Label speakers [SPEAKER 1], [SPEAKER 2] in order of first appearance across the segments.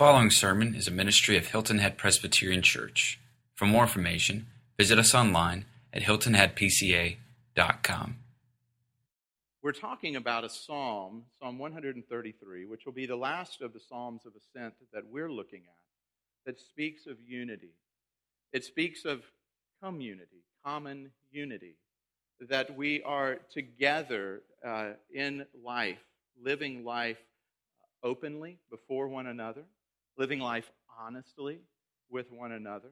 [SPEAKER 1] following sermon is a ministry of Hilton Head Presbyterian Church. For more information, visit us online at hiltonheadpca.com.
[SPEAKER 2] We're talking about a psalm, Psalm 133, which will be the last of the Psalms of Ascent that we're looking at, that speaks of unity. It speaks of community, common unity, that we are together uh, in life, living life openly before one another, living life honestly with one another.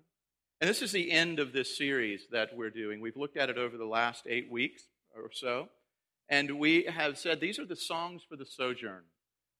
[SPEAKER 2] And this is the end of this series that we're doing. We've looked at it over the last eight weeks or so, and we have said these are the songs for the sojourn.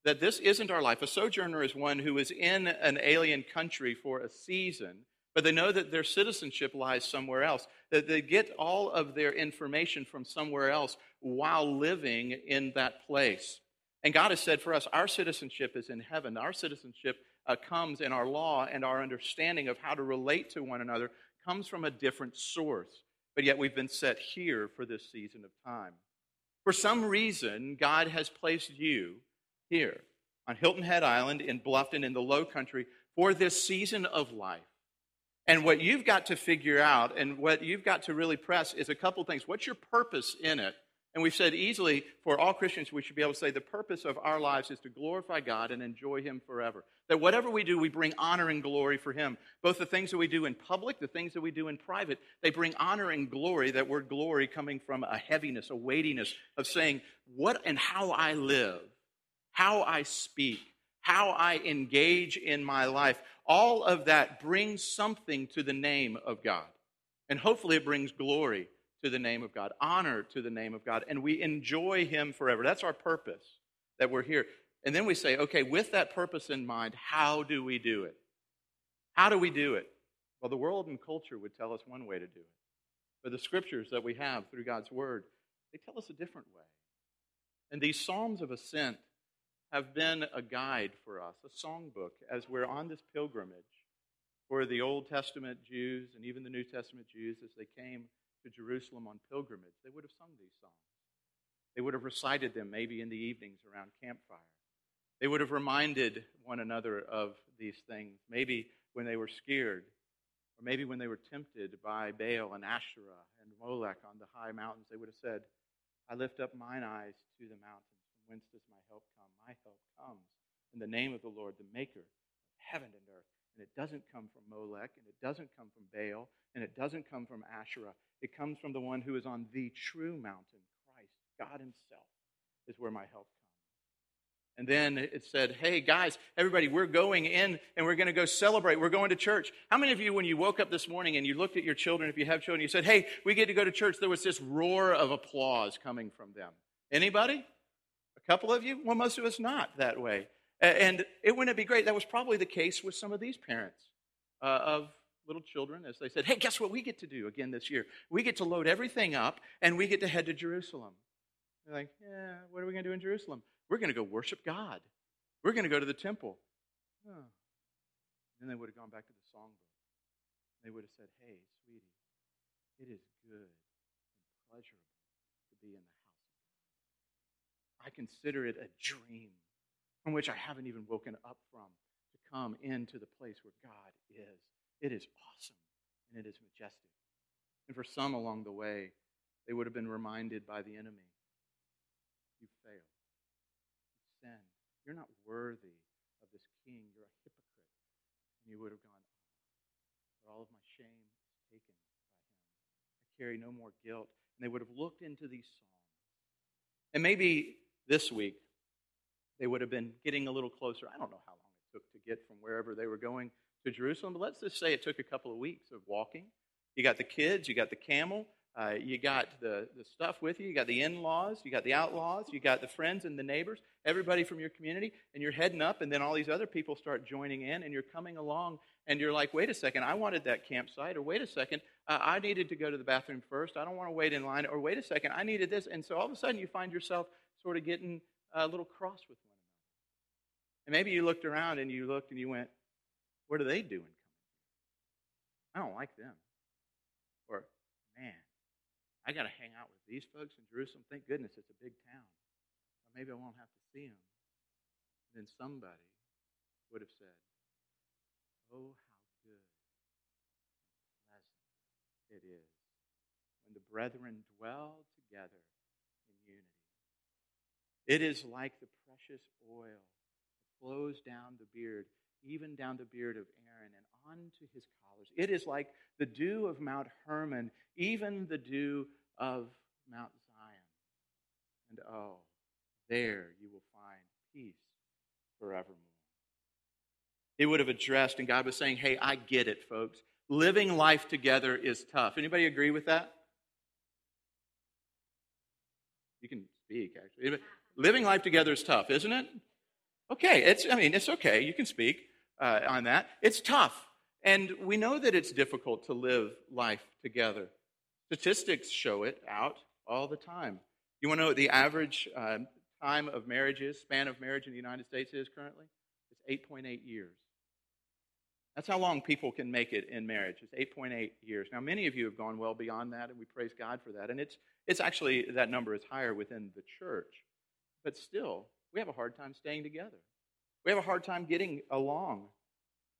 [SPEAKER 2] That this isn't our life. A sojourner is one who is in an alien country for a season, but they know that their citizenship lies somewhere else, that they get all of their information from somewhere else while living in that place. And God has said for us, our citizenship is in heaven. Our citizenship uh, comes in our law and our understanding of how to relate to one another comes from a different source. But yet we've been set here for this season of time. For some reason, God has placed you here on Hilton Head Island in Bluffton in the low country for this season of life. And what you've got to figure out and what you've got to really press is a couple things. What's your purpose in it? And we've said easily for all Christians, we should be able to say the purpose of our lives is to glorify God and enjoy Him forever. That whatever we do, we bring honor and glory for Him. Both the things that we do in public, the things that we do in private, they bring honor and glory. That word glory coming from a heaviness, a weightiness of saying, what and how I live, how I speak, how I engage in my life. All of that brings something to the name of God. And hopefully it brings glory to the name of God, honor to the name of God, and we enjoy Him forever. That's our purpose that we're here. And then we say, okay, with that purpose in mind, how do we do it? How do we do it? Well, the world and culture would tell us one way to do it. But the scriptures that we have through God's Word, they tell us a different way. And these Psalms of Ascent have been a guide for us, a songbook, as we're on this pilgrimage for the Old Testament Jews and even the New Testament Jews as they came to Jerusalem on pilgrimage, they would have sung these songs. They would have recited them maybe in the evenings around campfire. They would have reminded one another of these things, maybe when they were scared, or maybe when they were tempted by Baal and Asherah and Molech on the high mountains. They would have said, I lift up mine eyes to the mountains. From whence does my help come? My help comes in the name of the Lord, the maker of heaven and earth. And it doesn't come from Molech, and it doesn't come from Baal, and it doesn't come from Asherah. It comes from the one who is on the true mountain, Christ, God Himself, is where my help comes. And then it said, Hey, guys, everybody, we're going in and we're going to go celebrate. We're going to church. How many of you, when you woke up this morning and you looked at your children, if you have children, you said, Hey, we get to go to church, there was this roar of applause coming from them? Anybody? A couple of you? Well, most of us not that way. And it wouldn't be great? That was probably the case with some of these parents uh, of little children as they said, Hey, guess what we get to do again this year? We get to load everything up and we get to head to Jerusalem. They're like, Yeah, what are we going to do in Jerusalem? We're going to go worship God. We're going to go to the temple. Oh. Then they would have gone back to the songbook. They would have said, Hey, sweetie, it is good and pleasurable to be in the house of God. I consider it a dream from which I haven't even woken up from, to come into the place where God is. It is awesome and it is majestic. And for some along the way, they would have been reminded by the enemy you failed, you sinned, you're not worthy of this king, you're a hypocrite. And you would have gone, ah, but all of my shame is taken by him. I carry no more guilt. And they would have looked into these Psalms. And maybe this week, they would have been getting a little closer. I don't know how long it took to get from wherever they were going to Jerusalem, but let's just say it took a couple of weeks of walking. You got the kids, you got the camel, uh, you got the, the stuff with you, you got the in laws, you got the outlaws, you got the friends and the neighbors, everybody from your community, and you're heading up, and then all these other people start joining in, and you're coming along, and you're like, wait a second, I wanted that campsite, or wait a second, uh, I needed to go to the bathroom first, I don't want to wait in line, or wait a second, I needed this. And so all of a sudden you find yourself sort of getting a little cross with one another. And maybe you looked around and you looked and you went, what are they doing coming here? I don't like them. Or, man, I got to hang out with these folks in Jerusalem. Thank goodness it's a big town. Or maybe I won't have to see them. And then somebody would have said, Oh, how good and pleasant it is when the brethren dwell together in unity. It is like the precious oil that flows down the beard, even down the beard of Aaron and onto his collars. It is like the dew of Mount Hermon, even the dew of Mount Zion. And oh, there you will find peace forevermore. He would have addressed, and God was saying, Hey, I get it, folks. Living life together is tough. Anybody agree with that? You can speak, actually. Living life together is tough, isn't it? Okay, it's, I mean, it's okay. You can speak uh, on that. It's tough. And we know that it's difficult to live life together. Statistics show it out all the time. You want to know what the average uh, time of marriage is, span of marriage in the United States is currently? It's 8.8 years. That's how long people can make it in marriage. It's 8.8 years. Now, many of you have gone well beyond that, and we praise God for that. And it's, it's actually, that number is higher within the church. But still, we have a hard time staying together. We have a hard time getting along.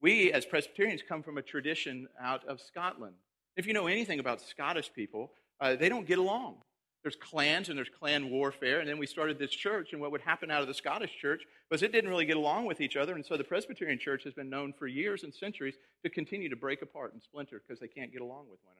[SPEAKER 2] We, as Presbyterians, come from a tradition out of Scotland. If you know anything about Scottish people, uh, they don't get along. There's clans and there's clan warfare. And then we started this church, and what would happen out of the Scottish church was it didn't really get along with each other. And so the Presbyterian church has been known for years and centuries to continue to break apart and splinter because they can't get along with one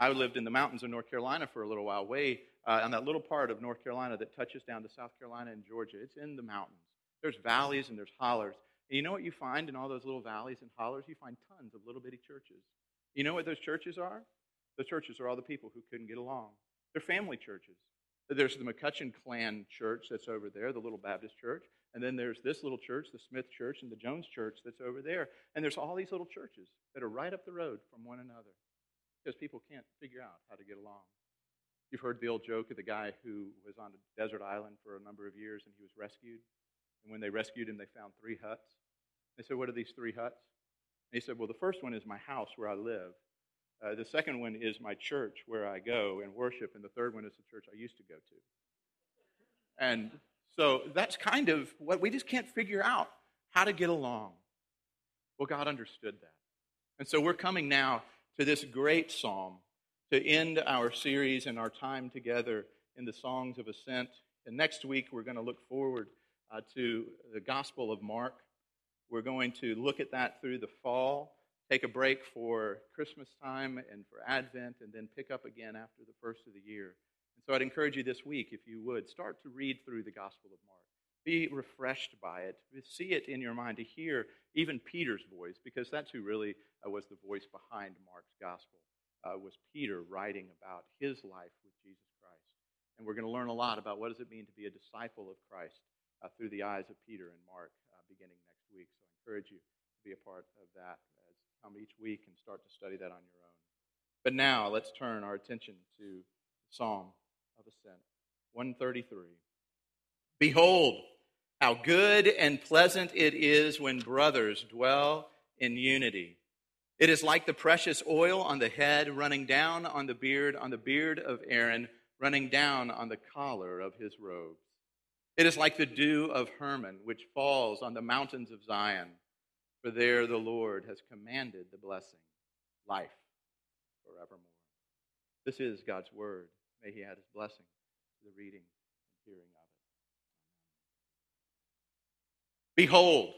[SPEAKER 2] another. I lived in the mountains of North Carolina for a little while, way uh, on that little part of North Carolina that touches down to South Carolina and Georgia. It's in the mountains. There's valleys and there's hollers. And you know what you find in all those little valleys and hollers? You find tons of little bitty churches. You know what those churches are? The churches are all the people who couldn't get along. They're family churches. There's the McCutcheon clan church that's over there, the little Baptist church. And then there's this little church, the Smith church, and the Jones church that's over there. And there's all these little churches that are right up the road from one another because people can't figure out how to get along. You've heard the old joke of the guy who was on a desert island for a number of years and he was rescued. And when they rescued him, they found three huts. They said, What are these three huts? And he said, Well, the first one is my house where I live. Uh, the second one is my church where I go and worship, and the third one is the church I used to go to. And so that's kind of what we just can't figure out how to get along. Well, God understood that. And so we're coming now to this great psalm to end our series and our time together in the Songs of Ascent. And next week, we're going to look forward uh, to the Gospel of Mark. We're going to look at that through the fall take a break for Christmas time and for Advent, and then pick up again after the first of the year. And so I'd encourage you this week, if you would, start to read through the Gospel of Mark. Be refreshed by it. See it in your mind, to hear even Peter's voice, because that's who really uh, was the voice behind Mark's Gospel, uh, was Peter writing about his life with Jesus Christ. And we're going to learn a lot about what does it mean to be a disciple of Christ uh, through the eyes of Peter and Mark uh, beginning next week. So I encourage you to be a part of that as come each week and start to study that on your own. But now let's turn our attention to Psalm of Ascent 133. Behold, how good and pleasant it is when brothers dwell in unity. It is like the precious oil on the head running down on the beard, on the beard of Aaron, running down on the collar of his robes. It is like the dew of Hermon, which falls on the mountains of Zion. For there the Lord has commanded the blessing, life forevermore. This is God's word. May He add His blessing to the reading and hearing of it. Behold,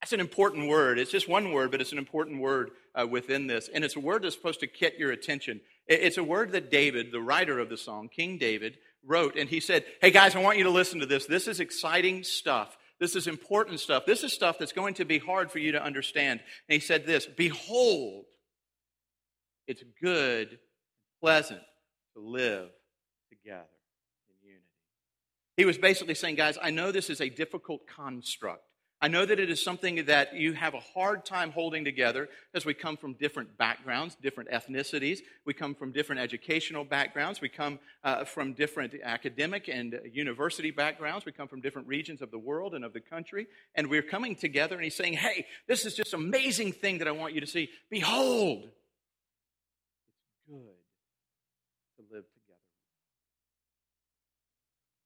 [SPEAKER 2] that's an important word. It's just one word, but it's an important word uh, within this. And it's a word that's supposed to get your attention. It's a word that David, the writer of the song, King David, wrote. And he said, Hey guys, I want you to listen to this. This is exciting stuff. This is important stuff. This is stuff that's going to be hard for you to understand. And he said this Behold, it's good, pleasant to live together in unity. He was basically saying, guys, I know this is a difficult construct. I know that it is something that you have a hard time holding together as we come from different backgrounds, different ethnicities. We come from different educational backgrounds. We come uh, from different academic and university backgrounds. We come from different regions of the world and of the country. And we're coming together, and he's saying, Hey, this is just amazing thing that I want you to see. Behold, it's good to live together.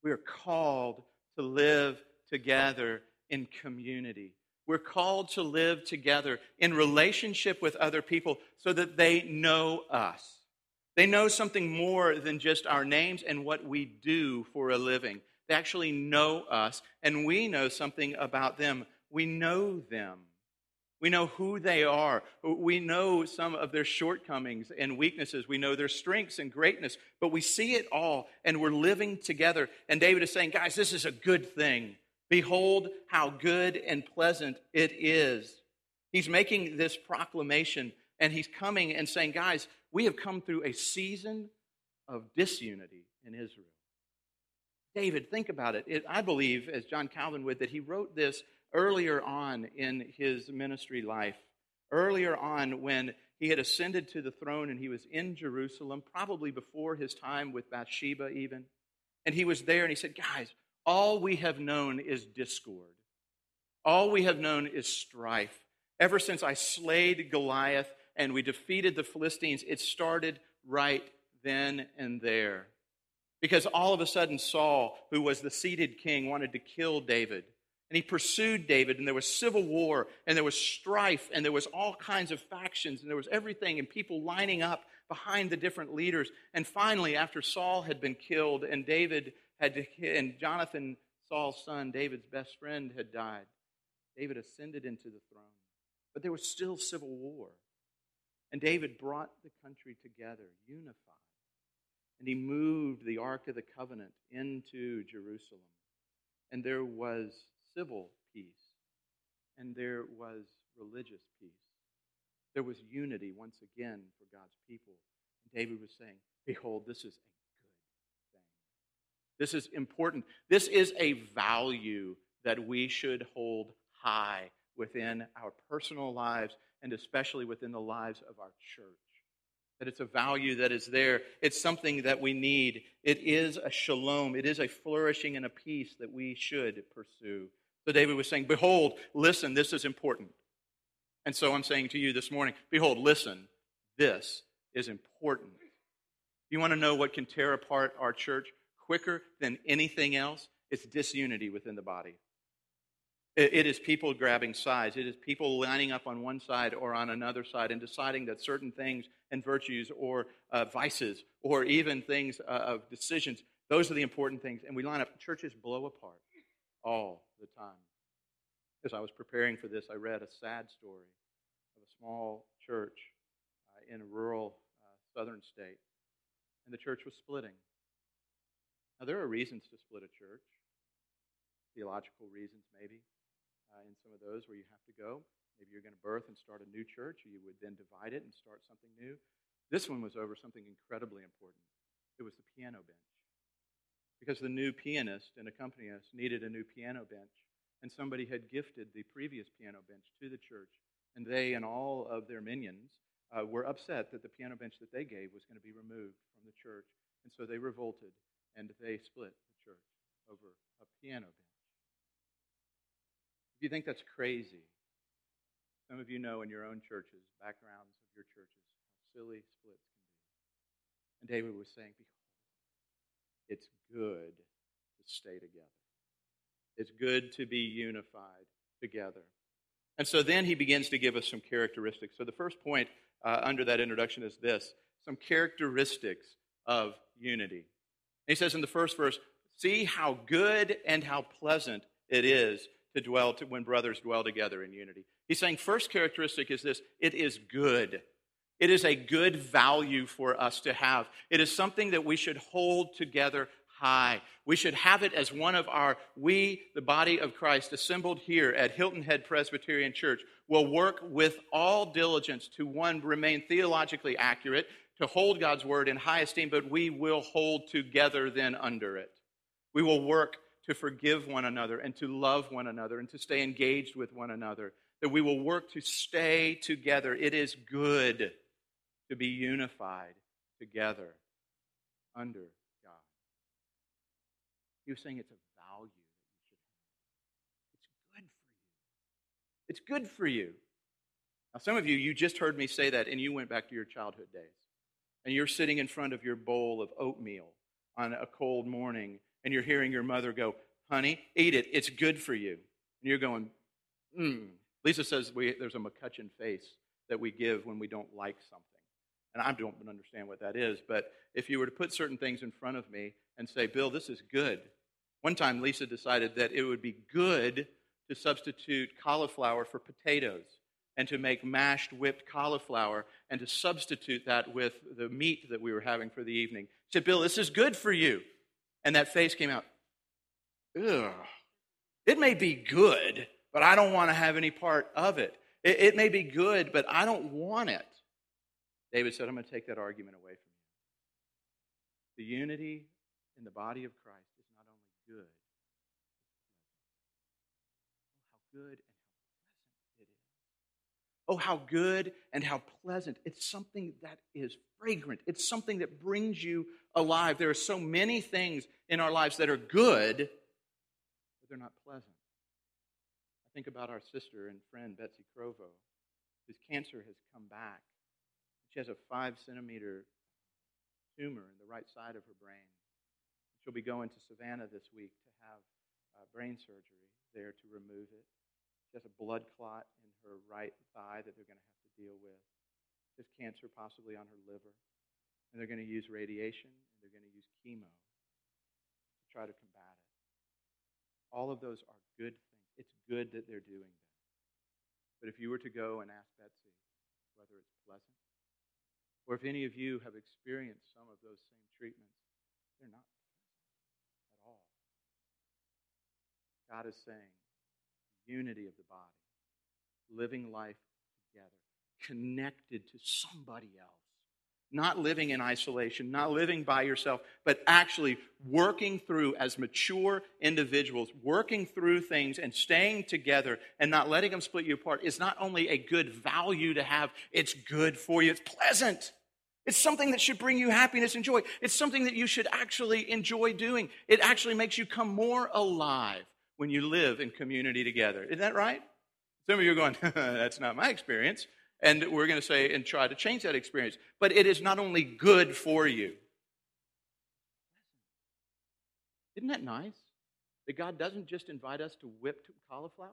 [SPEAKER 2] We are called to live together in community. We're called to live together in relationship with other people so that they know us. They know something more than just our names and what we do for a living. They actually know us, and we know something about them. We know them. We know who they are. We know some of their shortcomings and weaknesses. We know their strengths and greatness, but we see it all and we're living together. And David is saying, guys, this is a good thing. Behold how good and pleasant it is. He's making this proclamation and he's coming and saying, guys, we have come through a season of disunity in Israel. David, think about it. it. I believe, as John Calvin would, that he wrote this earlier on in his ministry life, earlier on when he had ascended to the throne and he was in Jerusalem, probably before his time with Bathsheba, even. And he was there and he said, Guys, all we have known is discord. All we have known is strife. Ever since I slayed Goliath and we defeated the Philistines, it started right then and there. Because all of a sudden, Saul, who was the seated king, wanted to kill David. And he pursued David, and there was civil war, and there was strife, and there was all kinds of factions, and there was everything, and people lining up behind the different leaders. And finally, after Saul had been killed, and David had to, and Jonathan, Saul's son, David's best friend, had died, David ascended into the throne. But there was still civil war. And David brought the country together, unified. And he moved the Ark of the Covenant into Jerusalem. And there was civil peace, and there was religious peace. There was unity once again for God's people. And David was saying, Behold, this is a good thing. This is important. This is a value that we should hold high within our personal lives and especially within the lives of our church. That it's a value that is there. It's something that we need. It is a shalom. It is a flourishing and a peace that we should pursue. So David was saying, Behold, listen, this is important. And so I'm saying to you this morning, Behold, listen, this is important. You want to know what can tear apart our church quicker than anything else? It's disunity within the body. It is people grabbing sides. It is people lining up on one side or on another side and deciding that certain things and virtues or uh, vices or even things uh, of decisions, those are the important things. And we line up. Churches blow apart all the time. As I was preparing for this, I read a sad story of a small church uh, in a rural uh, southern state, and the church was splitting. Now, there are reasons to split a church, theological reasons maybe, uh, in some of those where you have to go. Maybe you're going to birth and start a new church, or you would then divide it and start something new. This one was over something incredibly important. It was the piano bench because the new pianist and accompanist needed a new piano bench, and somebody had gifted the previous piano bench to the church, and they and all of their minions uh, were upset that the piano bench that they gave was going to be removed from the church, and so they revolted and they split the church over a piano bench. If you think that's crazy, some of you know in your own churches, backgrounds of your churches, how silly splits can be. And David was saying, Behold, it's good to stay together. It's good to be unified together. And so then he begins to give us some characteristics. So the first point uh, under that introduction is this some characteristics of unity. he says in the first verse, See how good and how pleasant it is to dwell to, when brothers dwell together in unity. He's saying first characteristic is this it is good. It is a good value for us to have. It is something that we should hold together high. We should have it as one of our, we, the body of Christ, assembled here at Hilton Head Presbyterian Church, will work with all diligence to one, remain theologically accurate, to hold God's word in high esteem, but we will hold together then under it. We will work to forgive one another and to love one another and to stay engaged with one another. That we will work to stay together. It is good to be unified together under God. He was saying it's a value that you should have. It's good for you. It's good for you. Now, some of you, you just heard me say that and you went back to your childhood days. And you're sitting in front of your bowl of oatmeal on a cold morning and you're hearing your mother go, Honey, eat it. It's good for you. And you're going, mm. Lisa says we, there's a McCutcheon face that we give when we don't like something. And I don't understand what that is, but if you were to put certain things in front of me and say, Bill, this is good. One time, Lisa decided that it would be good to substitute cauliflower for potatoes and to make mashed whipped cauliflower and to substitute that with the meat that we were having for the evening. She said, Bill, this is good for you. And that face came out. Ugh. It may be good, but I don't want to have any part of it. it. It may be good, but I don't want it. David said, I'm going to take that argument away from you. The unity in the body of Christ is not only good, oh, how good and how pleasant it is. Oh, how good and how pleasant. It's something that is fragrant. It's something that brings you alive. There are so many things in our lives that are good, but they're not pleasant. I think about our sister and friend, Betsy Crovo, whose cancer has come back. She has a five centimeter tumor in the right side of her brain. She'll be going to Savannah this week to have uh, brain surgery there to remove it. She has a blood clot in her right thigh that they're going to have to deal with. There's cancer possibly on her liver. And they're going to use radiation and they're going to use chemo to try to combat it. All of those are good things. It's good that they're doing that. But if you were to go and ask Betsy whether it's pleasant, or if any of you have experienced some of those same treatments, they're not pleasant at all. God is saying unity of the body living life together, connected to somebody else. Not living in isolation, not living by yourself, but actually working through as mature individuals, working through things and staying together and not letting them split you apart is not only a good value to have, it's good for you. It's pleasant. It's something that should bring you happiness and joy. It's something that you should actually enjoy doing. It actually makes you come more alive when you live in community together. Isn't that right? Some of you are going, that's not my experience. And we're going to say and try to change that experience. But it is not only good for you. Isn't that nice? That God doesn't just invite us to whipped cauliflower,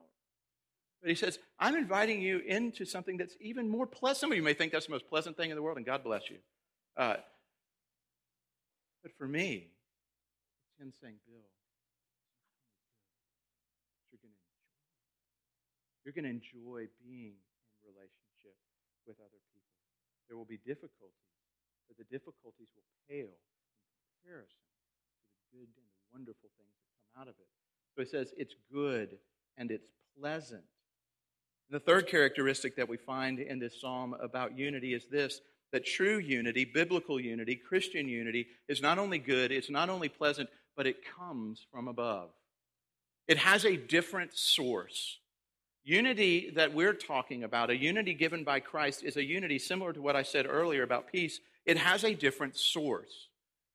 [SPEAKER 2] but He says, I'm inviting you into something that's even more pleasant. Some of you may think that's the most pleasant thing in the world, and God bless you. Uh, but for me, it's Him saying, Bill, You're going to enjoy being in relationship with other people. There will be difficulties, but the difficulties will pale in comparison to the good and the wonderful things that come out of it. So he says it's good and it's pleasant. And the third characteristic that we find in this psalm about unity is this that true unity, biblical unity, Christian unity, is not only good, it's not only pleasant, but it comes from above. It has a different source. Unity that we're talking about, a unity given by Christ, is a unity similar to what I said earlier about peace. It has a different source.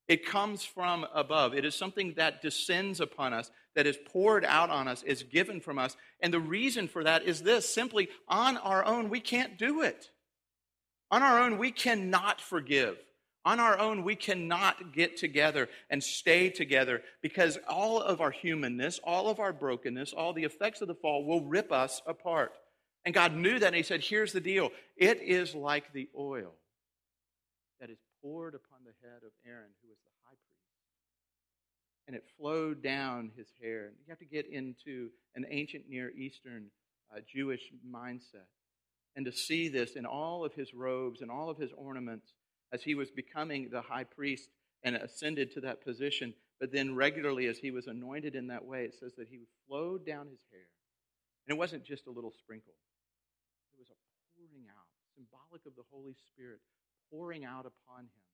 [SPEAKER 2] It comes from above. It is something that descends upon us, that is poured out on us, is given from us. And the reason for that is this simply, on our own, we can't do it. On our own, we cannot forgive. On our own, we cannot get together and stay together because all of our humanness, all of our brokenness, all the effects of the fall will rip us apart. And God knew that, and He said, Here's the deal it is like the oil that is poured upon the head of Aaron, who was the high priest. And it flowed down his hair. You have to get into an ancient Near Eastern uh, Jewish mindset and to see this in all of his robes and all of his ornaments as he was becoming the high priest and ascended to that position. But then, regularly, as he was anointed in that way, it says that he flowed down his hair. And it wasn't just a little sprinkle, it was a pouring out, symbolic of the Holy Spirit pouring out upon him.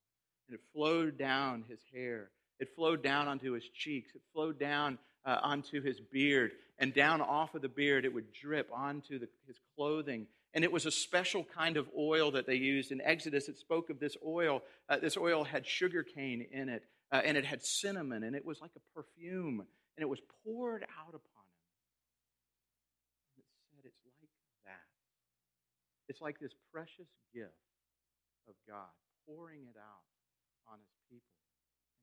[SPEAKER 2] And it flowed down his hair. It flowed down onto his cheeks. It flowed down uh, onto his beard. And down off of the beard, it would drip onto the, his clothing and it was a special kind of oil that they used. In Exodus, it spoke of this oil. Uh, this oil had sugar cane in it, uh, and it had cinnamon, and it was like a perfume, and it was poured out upon him. And it said it's like that. It's like this precious gift of God, pouring it out on his people,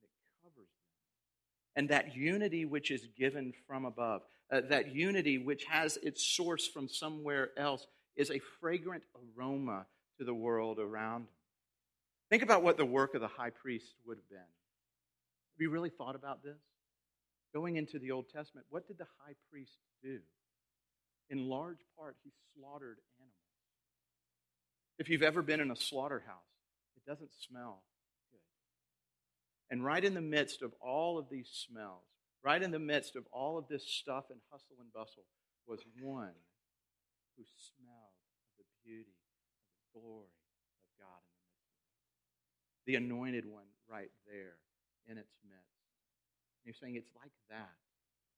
[SPEAKER 2] and it covers them And that unity which is given from above, uh, that unity which has its source from somewhere else, is a fragrant aroma to the world around him. Think about what the work of the high priest would have been. Have you really thought about this? Going into the Old Testament, what did the high priest do? In large part, he slaughtered animals. If you've ever been in a slaughterhouse, it doesn't smell good. And right in the midst of all of these smells, right in the midst of all of this stuff and hustle and bustle, was one who smelled the beauty, of the glory of God in the midst of it. The anointed one right there in its midst. And you're saying it's like that.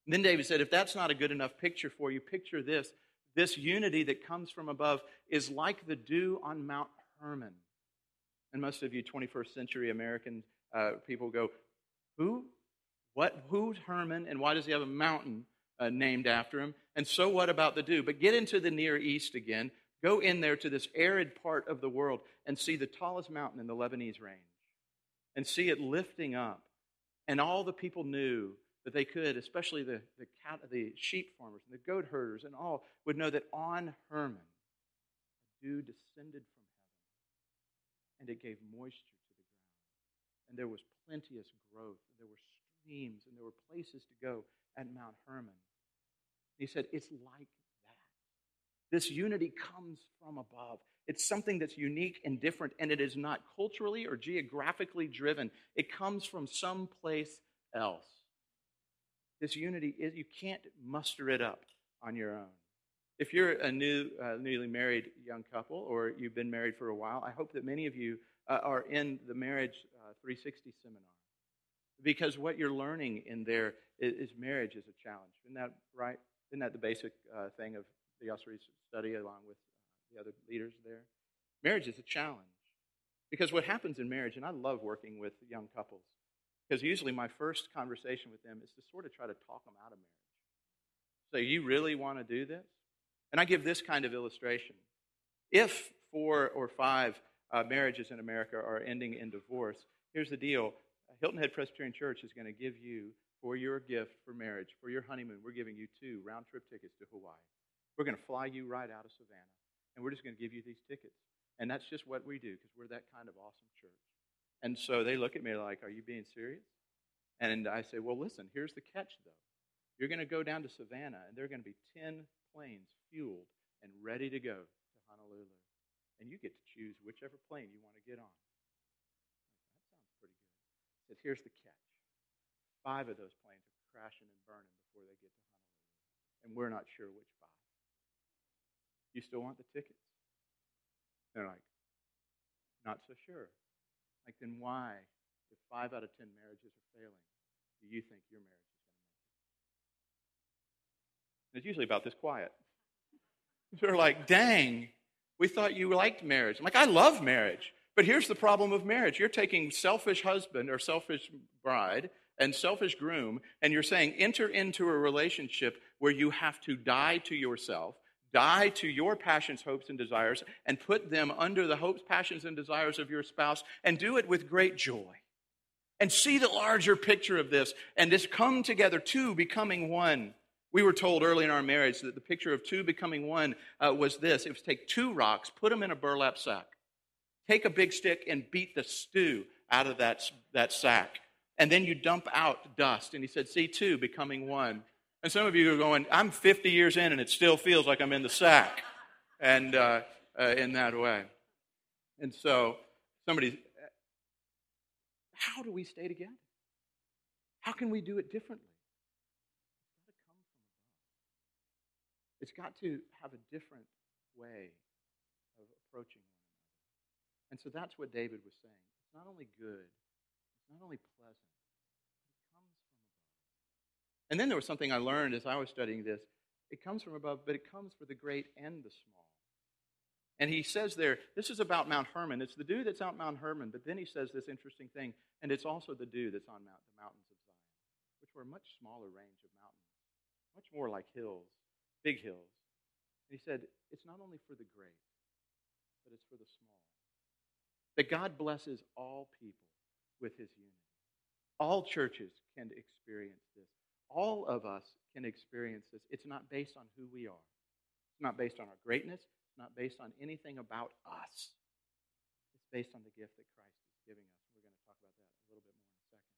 [SPEAKER 2] And then David said, if that's not a good enough picture for you, picture this. This unity that comes from above is like the dew on Mount Hermon. And most of you 21st century American uh, people go, who? What? Who's Hermon? And why does he have a mountain uh, named after him? And so what about the dew? But get into the Near East again. Go in there to this arid part of the world and see the tallest mountain in the Lebanese range and see it lifting up. And all the people knew that they could, especially the, the, cat, the sheep farmers and the goat herders and all, would know that on Hermon, dew descended from heaven and it gave moisture to the ground. And there was plenteous growth, and there were streams, and there were places to go at Mount Hermon. He said, It's like that. This unity comes from above. It's something that's unique and different, and it is not culturally or geographically driven. It comes from someplace else. This unity is, you can't muster it up on your own. If you're a new, uh, newly married young couple, or you've been married for a while, I hope that many of you uh, are in the Marriage uh, 360 seminar. Because what you're learning in there is, is, marriage is a challenge. Isn't that right? Isn't that the basic uh, thing of the Osprey study along with uh, the other leaders there? Marriage is a challenge. Because what happens in marriage, and I love working with young couples, because usually my first conversation with them is to sort of try to talk them out of marriage. So, you really want to do this? And I give this kind of illustration. If four or five uh, marriages in America are ending in divorce, here's the deal Hilton Head Presbyterian Church is going to give you, for your gift for marriage, for your honeymoon, we're giving you two round trip tickets to Hawaii. We're going to fly you right out of Savannah, and we're just going to give you these tickets. And that's just what we do because we're that kind of awesome church. And so they look at me like, Are you being serious? And I say, Well, listen, here's the catch, though. You're going to go down to Savannah, and there are going to be 10 planes fueled and ready to go to Honolulu. And you get to choose whichever plane you want to get on. That sounds pretty good. He says, here's the catch. Five of those planes are crashing and burning before they get to Honolulu. And we're not sure which five. You still want the tickets? They're like, not so sure. Like, then why, if five out of ten marriages are failing, do you think your marriage is failing? it's usually about this quiet. They're like, dang, we thought you liked marriage. I'm like, I love marriage. But here's the problem of marriage you're taking selfish husband or selfish bride and selfish groom, and you're saying, enter into a relationship where you have to die to yourself, die to your passions, hopes, and desires, and put them under the hopes, passions, and desires of your spouse, and do it with great joy. And see the larger picture of this, and this come together, two becoming one. We were told early in our marriage that the picture of two becoming one uh, was this it was take two rocks, put them in a burlap sack, take a big stick, and beat the stew out of that, that sack. And then you dump out dust. And he said, See, two becoming one. And some of you are going, I'm 50 years in, and it still feels like I'm in the sack. And uh, uh, in that way. And so, somebody, how do we stay together? How can we do it differently? It's got to have a different way of approaching one another. And so that's what David was saying. It's not only good, not only pleasant, but it comes from above. And then there was something I learned as I was studying this. It comes from above, but it comes for the great and the small. And he says there, this is about Mount Hermon. It's the dew that's on Mount Hermon, but then he says this interesting thing, and it's also the dew that's on Mount, the mountains of Zion, which were a much smaller range of mountains, much more like hills big hills. And he said, it's not only for the great, but it's for the small. That God blesses all people with his unity. All churches can experience this. All of us can experience this. It's not based on who we are, it's not based on our greatness, it's not based on anything about us. It's based on the gift that Christ is giving us. We're going to talk about that a little bit more in a second.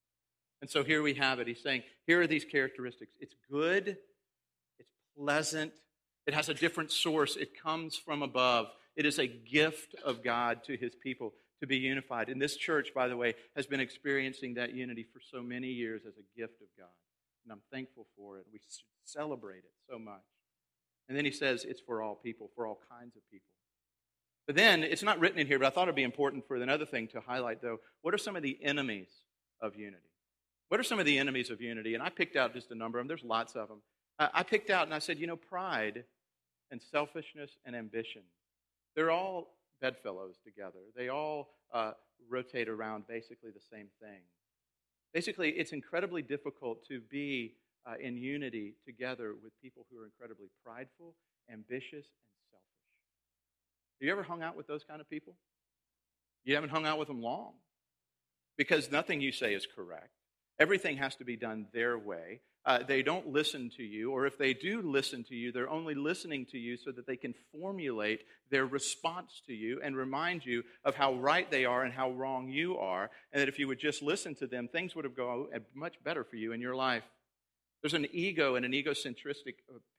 [SPEAKER 2] And so here we have it. He's saying, here are these characteristics. It's good, it's pleasant, it has a different source, it comes from above. It is a gift of God to his people to be unified. And this church, by the way, has been experiencing that unity for so many years as a gift of God. And I'm thankful for it. We celebrate it so much. And then he says it's for all people, for all kinds of people. But then, it's not written in here, but I thought it'd be important for another thing to highlight, though. What are some of the enemies of unity? What are some of the enemies of unity? And I picked out just a number of them. There's lots of them. I picked out and I said, you know, pride and selfishness and ambition, they're all bedfellows together. They all uh, rotate around basically the same thing. Basically, it's incredibly difficult to be uh, in unity together with people who are incredibly prideful, ambitious, and selfish. Have you ever hung out with those kind of people? You haven't hung out with them long because nothing you say is correct. Everything has to be done their way. Uh, they don't listen to you, or if they do listen to you, they're only listening to you so that they can formulate their response to you and remind you of how right they are and how wrong you are, and that if you would just listen to them, things would have gone much better for you in your life. There's an ego and an egocentric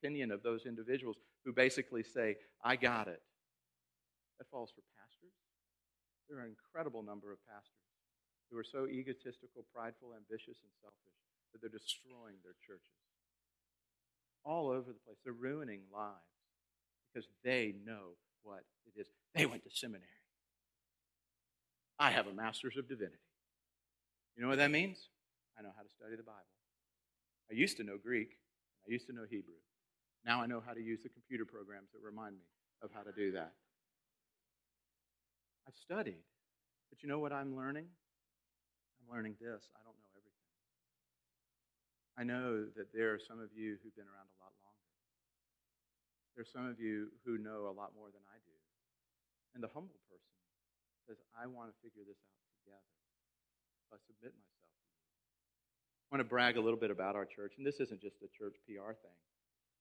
[SPEAKER 2] opinion of those individuals who basically say, I got it. That falls for pastors. There are an incredible number of pastors who are so egotistical, prideful, ambitious, and selfish that they're destroying their churches. All over the place. They're ruining lives because they know what it is. They went to seminary. I have a master's of divinity. You know what that means? I know how to study the Bible. I used to know Greek. I used to know Hebrew. Now I know how to use the computer programs that remind me of how to do that. I've studied. But you know what I'm learning? I'm learning this. I don't know I know that there are some of you who've been around a lot longer. There are some of you who know a lot more than I do. And the humble person says, I want to figure this out together. So I submit myself to you. I want to brag a little bit about our church, and this isn't just a church PR thing.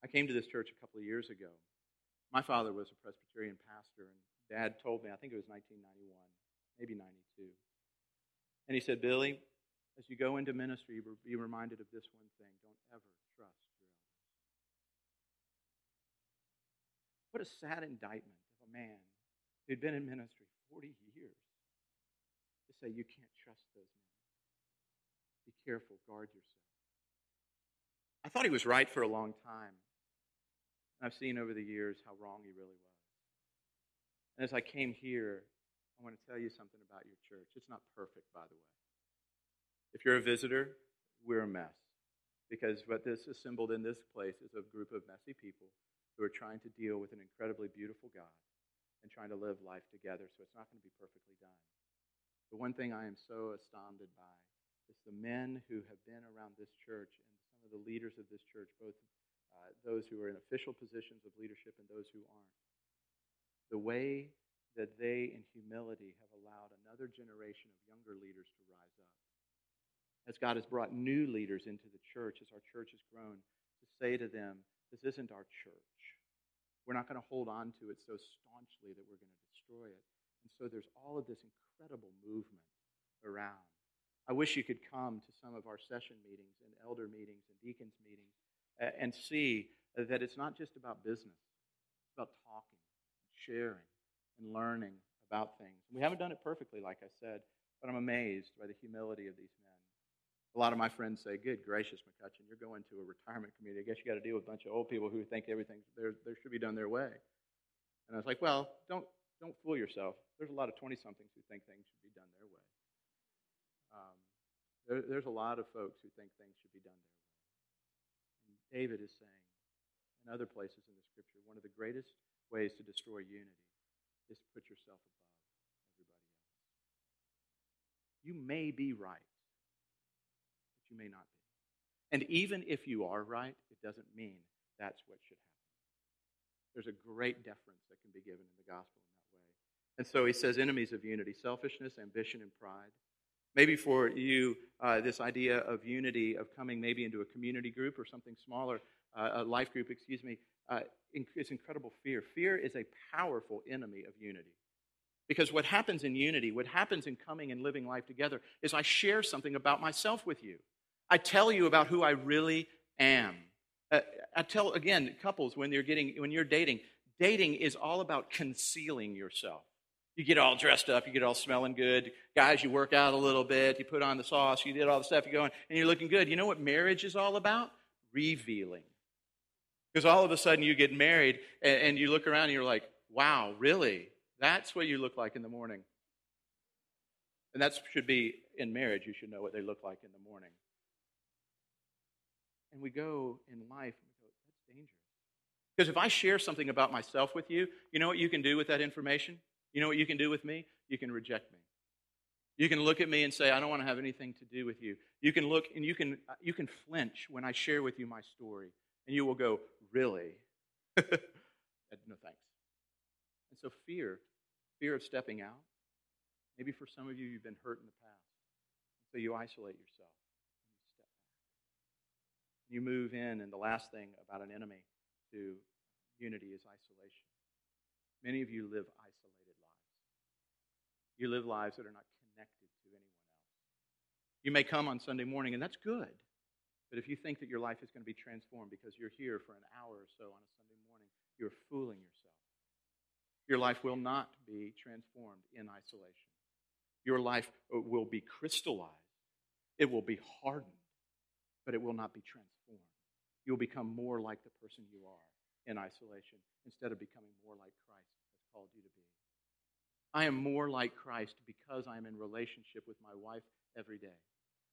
[SPEAKER 2] I came to this church a couple of years ago. My father was a Presbyterian pastor, and dad told me, I think it was 1991, maybe 92. And he said, Billy, as you go into ministry, be reminded of this one thing don't ever trust your elders. What a sad indictment of a man who'd been in ministry 40 years to say you can't trust those men. Be careful, guard yourself. I thought he was right for a long time. And I've seen over the years how wrong he really was. And as I came here, I want to tell you something about your church. It's not perfect, by the way. If you're a visitor, we're a mess. Because what this assembled in this place is a group of messy people who are trying to deal with an incredibly beautiful God and trying to live life together. So it's not going to be perfectly done. The one thing I am so astounded by is the men who have been around this church and some of the leaders of this church, both uh, those who are in official positions of leadership and those who aren't. The way that they, in humility, have allowed another generation of younger leaders to rise up as God has brought new leaders into the church, as our church has grown, to say to them, this isn't our church. We're not going to hold on to it so staunchly that we're going to destroy it. And so there's all of this incredible movement around. I wish you could come to some of our session meetings and elder meetings and deacons meetings and see that it's not just about business. It's about talking, and sharing, and learning about things. We haven't done it perfectly, like I said, but I'm amazed by the humility of these men. A lot of my friends say, Good gracious, McCutcheon, you're going to a retirement community. I guess you got to deal with a bunch of old people who think everything there, should be done their way. And I was like, Well, don't, don't fool yourself. There's a lot of 20 somethings who think things should be done their way. Um, there, there's a lot of folks who think things should be done their way. And David is saying, in other places in the scripture, one of the greatest ways to destroy unity is to put yourself above everybody else. You may be right you may not be. And even if you are right, it doesn't mean that's what should happen. There's a great deference that can be given in the gospel in that way. And so he says enemies of unity selfishness, ambition, and pride. Maybe for you, uh, this idea of unity, of coming maybe into a community group or something smaller, uh, a life group, excuse me, uh, is incredible fear. Fear is a powerful enemy of unity. Because what happens in unity, what happens in coming and living life together, is I share something about myself with you. I tell you about who I really am. Uh, I tell again, couples when you're getting when you're dating, dating is all about concealing yourself. You get all dressed up, you get all smelling good. Guys, you work out a little bit, you put on the sauce, you did all the stuff, you go on, and you're looking good. You know what marriage is all about? Revealing. Because all of a sudden you get married and, and you look around and you're like, wow, really? That's what you look like in the morning. And that should be in marriage, you should know what they look like in the morning. And we go in life and we go, that's dangerous. Because if I share something about myself with you, you know what you can do with that information? You know what you can do with me? You can reject me. You can look at me and say, I don't want to have anything to do with you. You can look and you can, you can flinch when I share with you my story. And you will go, Really? no thanks. And so, fear, fear of stepping out. Maybe for some of you, you've been hurt in the past. So you isolate yourself and you step back. You move in, and the last thing about an enemy to unity is isolation. Many of you live isolated lives. You live lives that are not connected to anyone else. You may come on Sunday morning, and that's good. But if you think that your life is going to be transformed because you're here for an hour or so on a Sunday morning, you're fooling yourself. Your life will not be transformed in isolation. Your life uh, will be crystallized, it will be hardened, but it will not be transformed. You'll become more like the person you are in isolation instead of becoming more like Christ has called you to be. I am more like Christ because I am in relationship with my wife every day.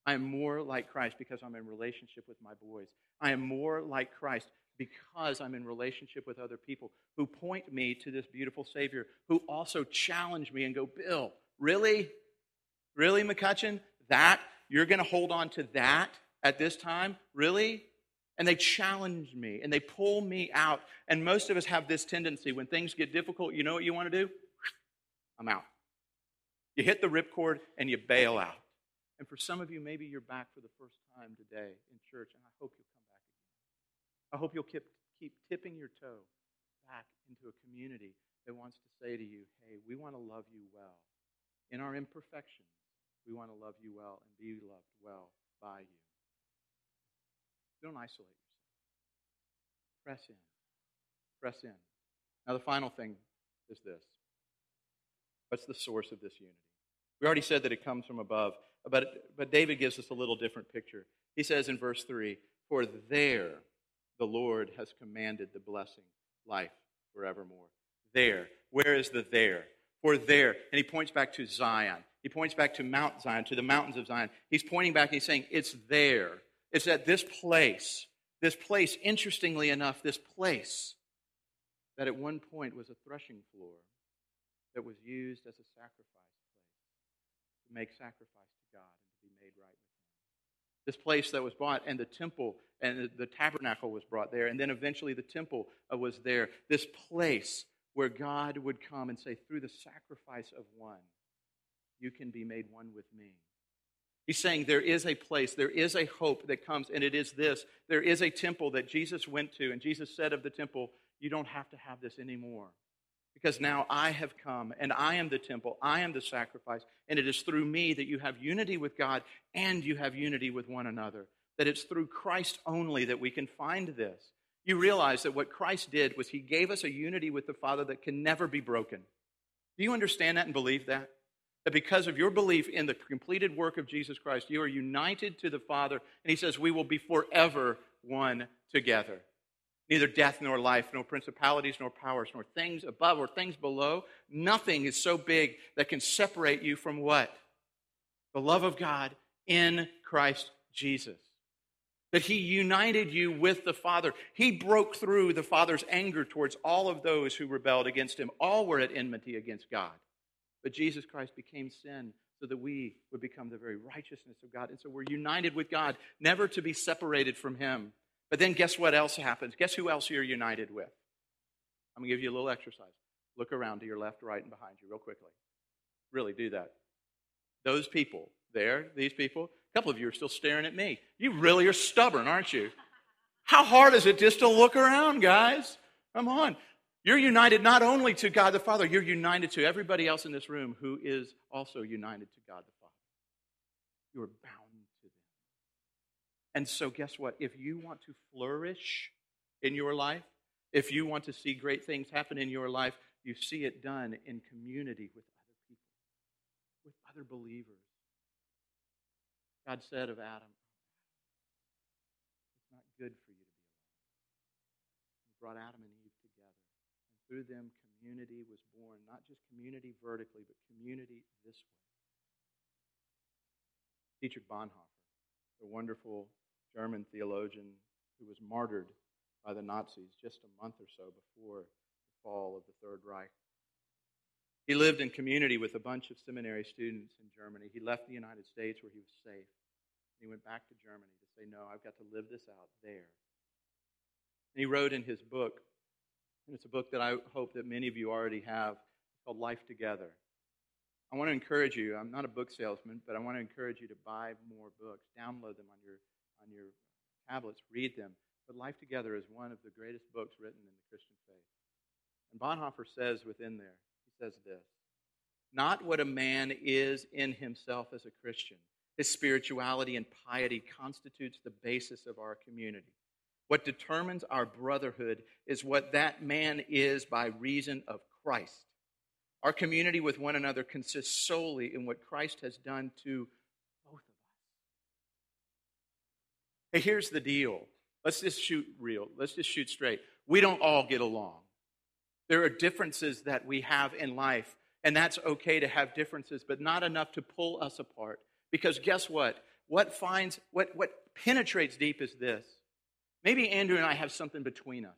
[SPEAKER 2] I am more like Christ because I'm in relationship with my boys. I am more like Christ because I'm in relationship with other people who point me to this beautiful Savior, who also challenge me and go, Bill, really? Really, McCutcheon? That? You're going to hold on to that at this time? Really? And they challenge me and they pull me out. And most of us have this tendency when things get difficult, you know what you want to do? I'm out. You hit the ripcord and you bail out. And for some of you, maybe you're back for the first time today in church, and I hope you'll come back again. I hope you'll keep, keep tipping your toe back into a community that wants to say to you, hey, we want to love you well. In our imperfections, we want to love you well and be loved well by you. Don't isolate yourself. Press in. Press in. Now, the final thing is this what's the source of this unity? We already said that it comes from above. But, but David gives us a little different picture. He says in verse 3 For there the Lord has commanded the blessing, life forevermore. There. Where is the there? For there. And he points back to Zion. He points back to Mount Zion, to the mountains of Zion. He's pointing back and he's saying, It's there. It's at this place. This place, interestingly enough, this place that at one point was a threshing floor that was used as a sacrifice place to make sacrifice to God and to be made right with Him. This place that was bought, and the temple and the tabernacle was brought there, and then eventually the temple uh, was there. This place where God would come and say, through the sacrifice of one, you can be made one with me. He's saying there is a place, there is a hope that comes, and it is this. There is a temple that Jesus went to, and Jesus said of the temple, You don't have to have this anymore. Because now I have come and I am the temple, I am the sacrifice, and it is through me that you have unity with God and you have unity with one another. That it's through Christ only that we can find this. You realize that what Christ did was he gave us a unity with the Father that can never be broken. Do you understand that and believe that? That because of your belief in the completed work of Jesus Christ, you are united to the Father, and he says, We will be forever one together neither death nor life, nor principalities nor powers, nor things above or things below. Nothing is so big that can separate you from what? The love of God in Christ Jesus. That he united you with the Father. He broke through the Father's anger towards all of those who rebelled against him. All were at enmity against God. But Jesus Christ became sin so that we would become the very righteousness of God. And so we're united with God, never to be separated from him. But then guess what else happens? Guess who else you're united with? I'm going to give you a little exercise. Look around to your left, right, and behind you real quickly. Really do that. Those people there, these people. A couple of you are still staring at me. You really are stubborn, aren't you? How hard is it just to look around, guys? Come on. You're united not only to God the Father, you're united to everybody else in this room who is also united to God the Father. You are bound to them. And so, guess what? If you want to flourish in your life, if you want to see great things happen in your life, you see it done in community with other people, with other believers. God said of Adam, It's not good for you to be alone. He brought Adam and Eve together. And through them, community was born. Not just community vertically, but community this way. Dietrich Bonhoeffer, the wonderful German theologian who was martyred by the Nazis just a month or so before the fall of the Third Reich. He lived in community with a bunch of seminary students in Germany. He left the United States where he was safe. He went back to Germany to say, No, I've got to live this out there. And he wrote in his book, and it's a book that I hope that many of you already have, it's called Life Together. I want to encourage you, I'm not a book salesman, but I want to encourage you to buy more books, download them on your, on your tablets, read them. But Life Together is one of the greatest books written in the Christian faith. And Bonhoeffer says within there, he says this Not what a man is in himself as a Christian. His spirituality and piety constitutes the basis of our community. What determines our brotherhood is what that man is by reason of Christ. Our community with one another consists solely in what Christ has done to both of us. Hey, here's the deal. Let's just shoot real. Let's just shoot straight. We don't all get along. There are differences that we have in life, and that's okay to have differences, but not enough to pull us apart. Because guess what? What finds what what penetrates deep is this. Maybe Andrew and I have something between us.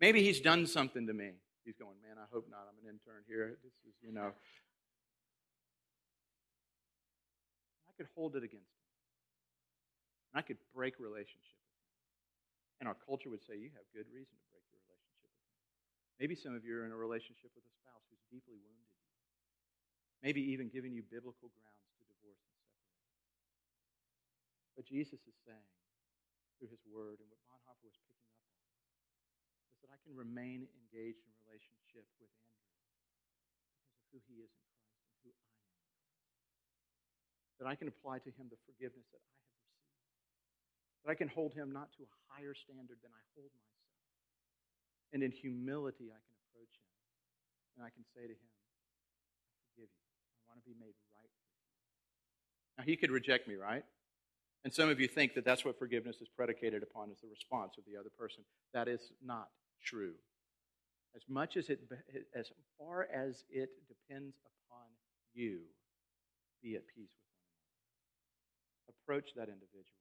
[SPEAKER 2] Maybe he's done something to me. He's going, man, I hope not. I'm an intern here. This is, you know. I could hold it against him. And I could break relationship with him. And our culture would say, you have good reason to break your relationship with him. Maybe some of you are in a relationship with a spouse who's deeply wounded you. Maybe even giving you biblical grounds to divorce and separate. But Jesus is saying, through his word, and what Bonhoeffer was picking up on, is that I can remain engaged in relationship with Andrew because of who he is in Christ and who I am in Christ. That I can apply to him the forgiveness that I have received. that I can hold him not to a higher standard than I hold myself. And in humility, I can approach him. And I can say to him, I forgive you. I want to be made right with you. Now, he could reject me, right? And some of you think that that's what forgiveness is predicated upon, is the response of the other person. That is not true. As much as it, as far as it depends upon you, be at peace with one another. Approach that individual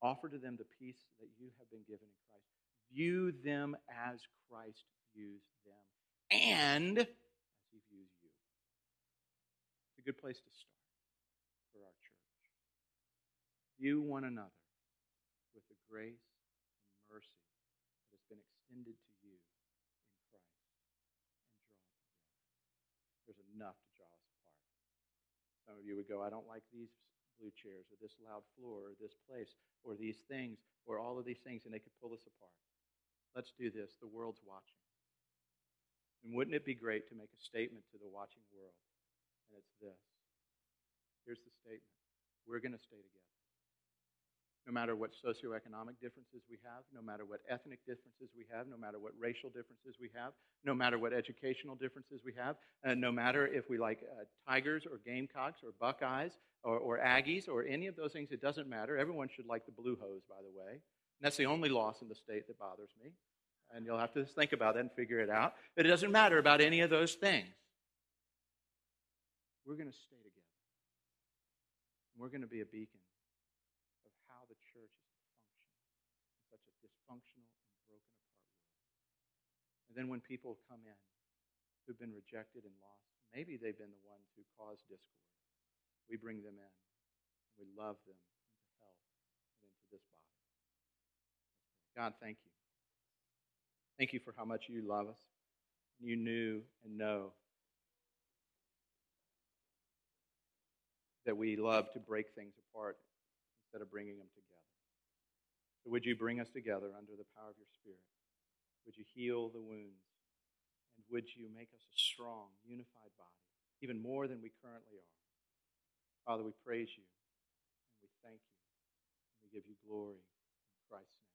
[SPEAKER 2] Offer to them the peace that you have been given in Christ. View them as Christ views them and as he views you. It's a good place to start for our church. View one another with the grace and mercy that has been extended to you in Christ and draw together. There's enough to draw us apart. Some of you would go, I don't like these blue chairs or this loud floor or this place or these things or all of these things, and they could pull us apart. Let's do this. The world's watching. And wouldn't it be great to make a statement to the watching world? And it's this. Here's the statement We're going to stay together no matter what socioeconomic differences we have, no matter what ethnic differences we have, no matter what racial differences we have, no matter what educational differences we have, and no matter if we like uh, tigers or gamecocks or buckeyes or, or Aggies or any of those things, it doesn't matter. Everyone should like the blue hose, by the way. And that's the only loss in the state that bothers me. And you'll have to think about that and figure it out. But it doesn't matter about any of those things. We're going to stay together. We're going to be a beacon church is to function in such a dysfunctional and broken apart world. Then when people come in who've been rejected and lost, maybe they've been the ones who caused discord. We bring them in. We love them into hell and into this body. God, thank you. Thank you for how much you love us. You knew and know that we love to break things apart instead of bringing them together. So would you bring us together under the power of your Spirit? Would you heal the wounds? And would you make us a strong, unified body, even more than we currently are? Father, we praise you and we thank you. And we give you glory in Christ's name.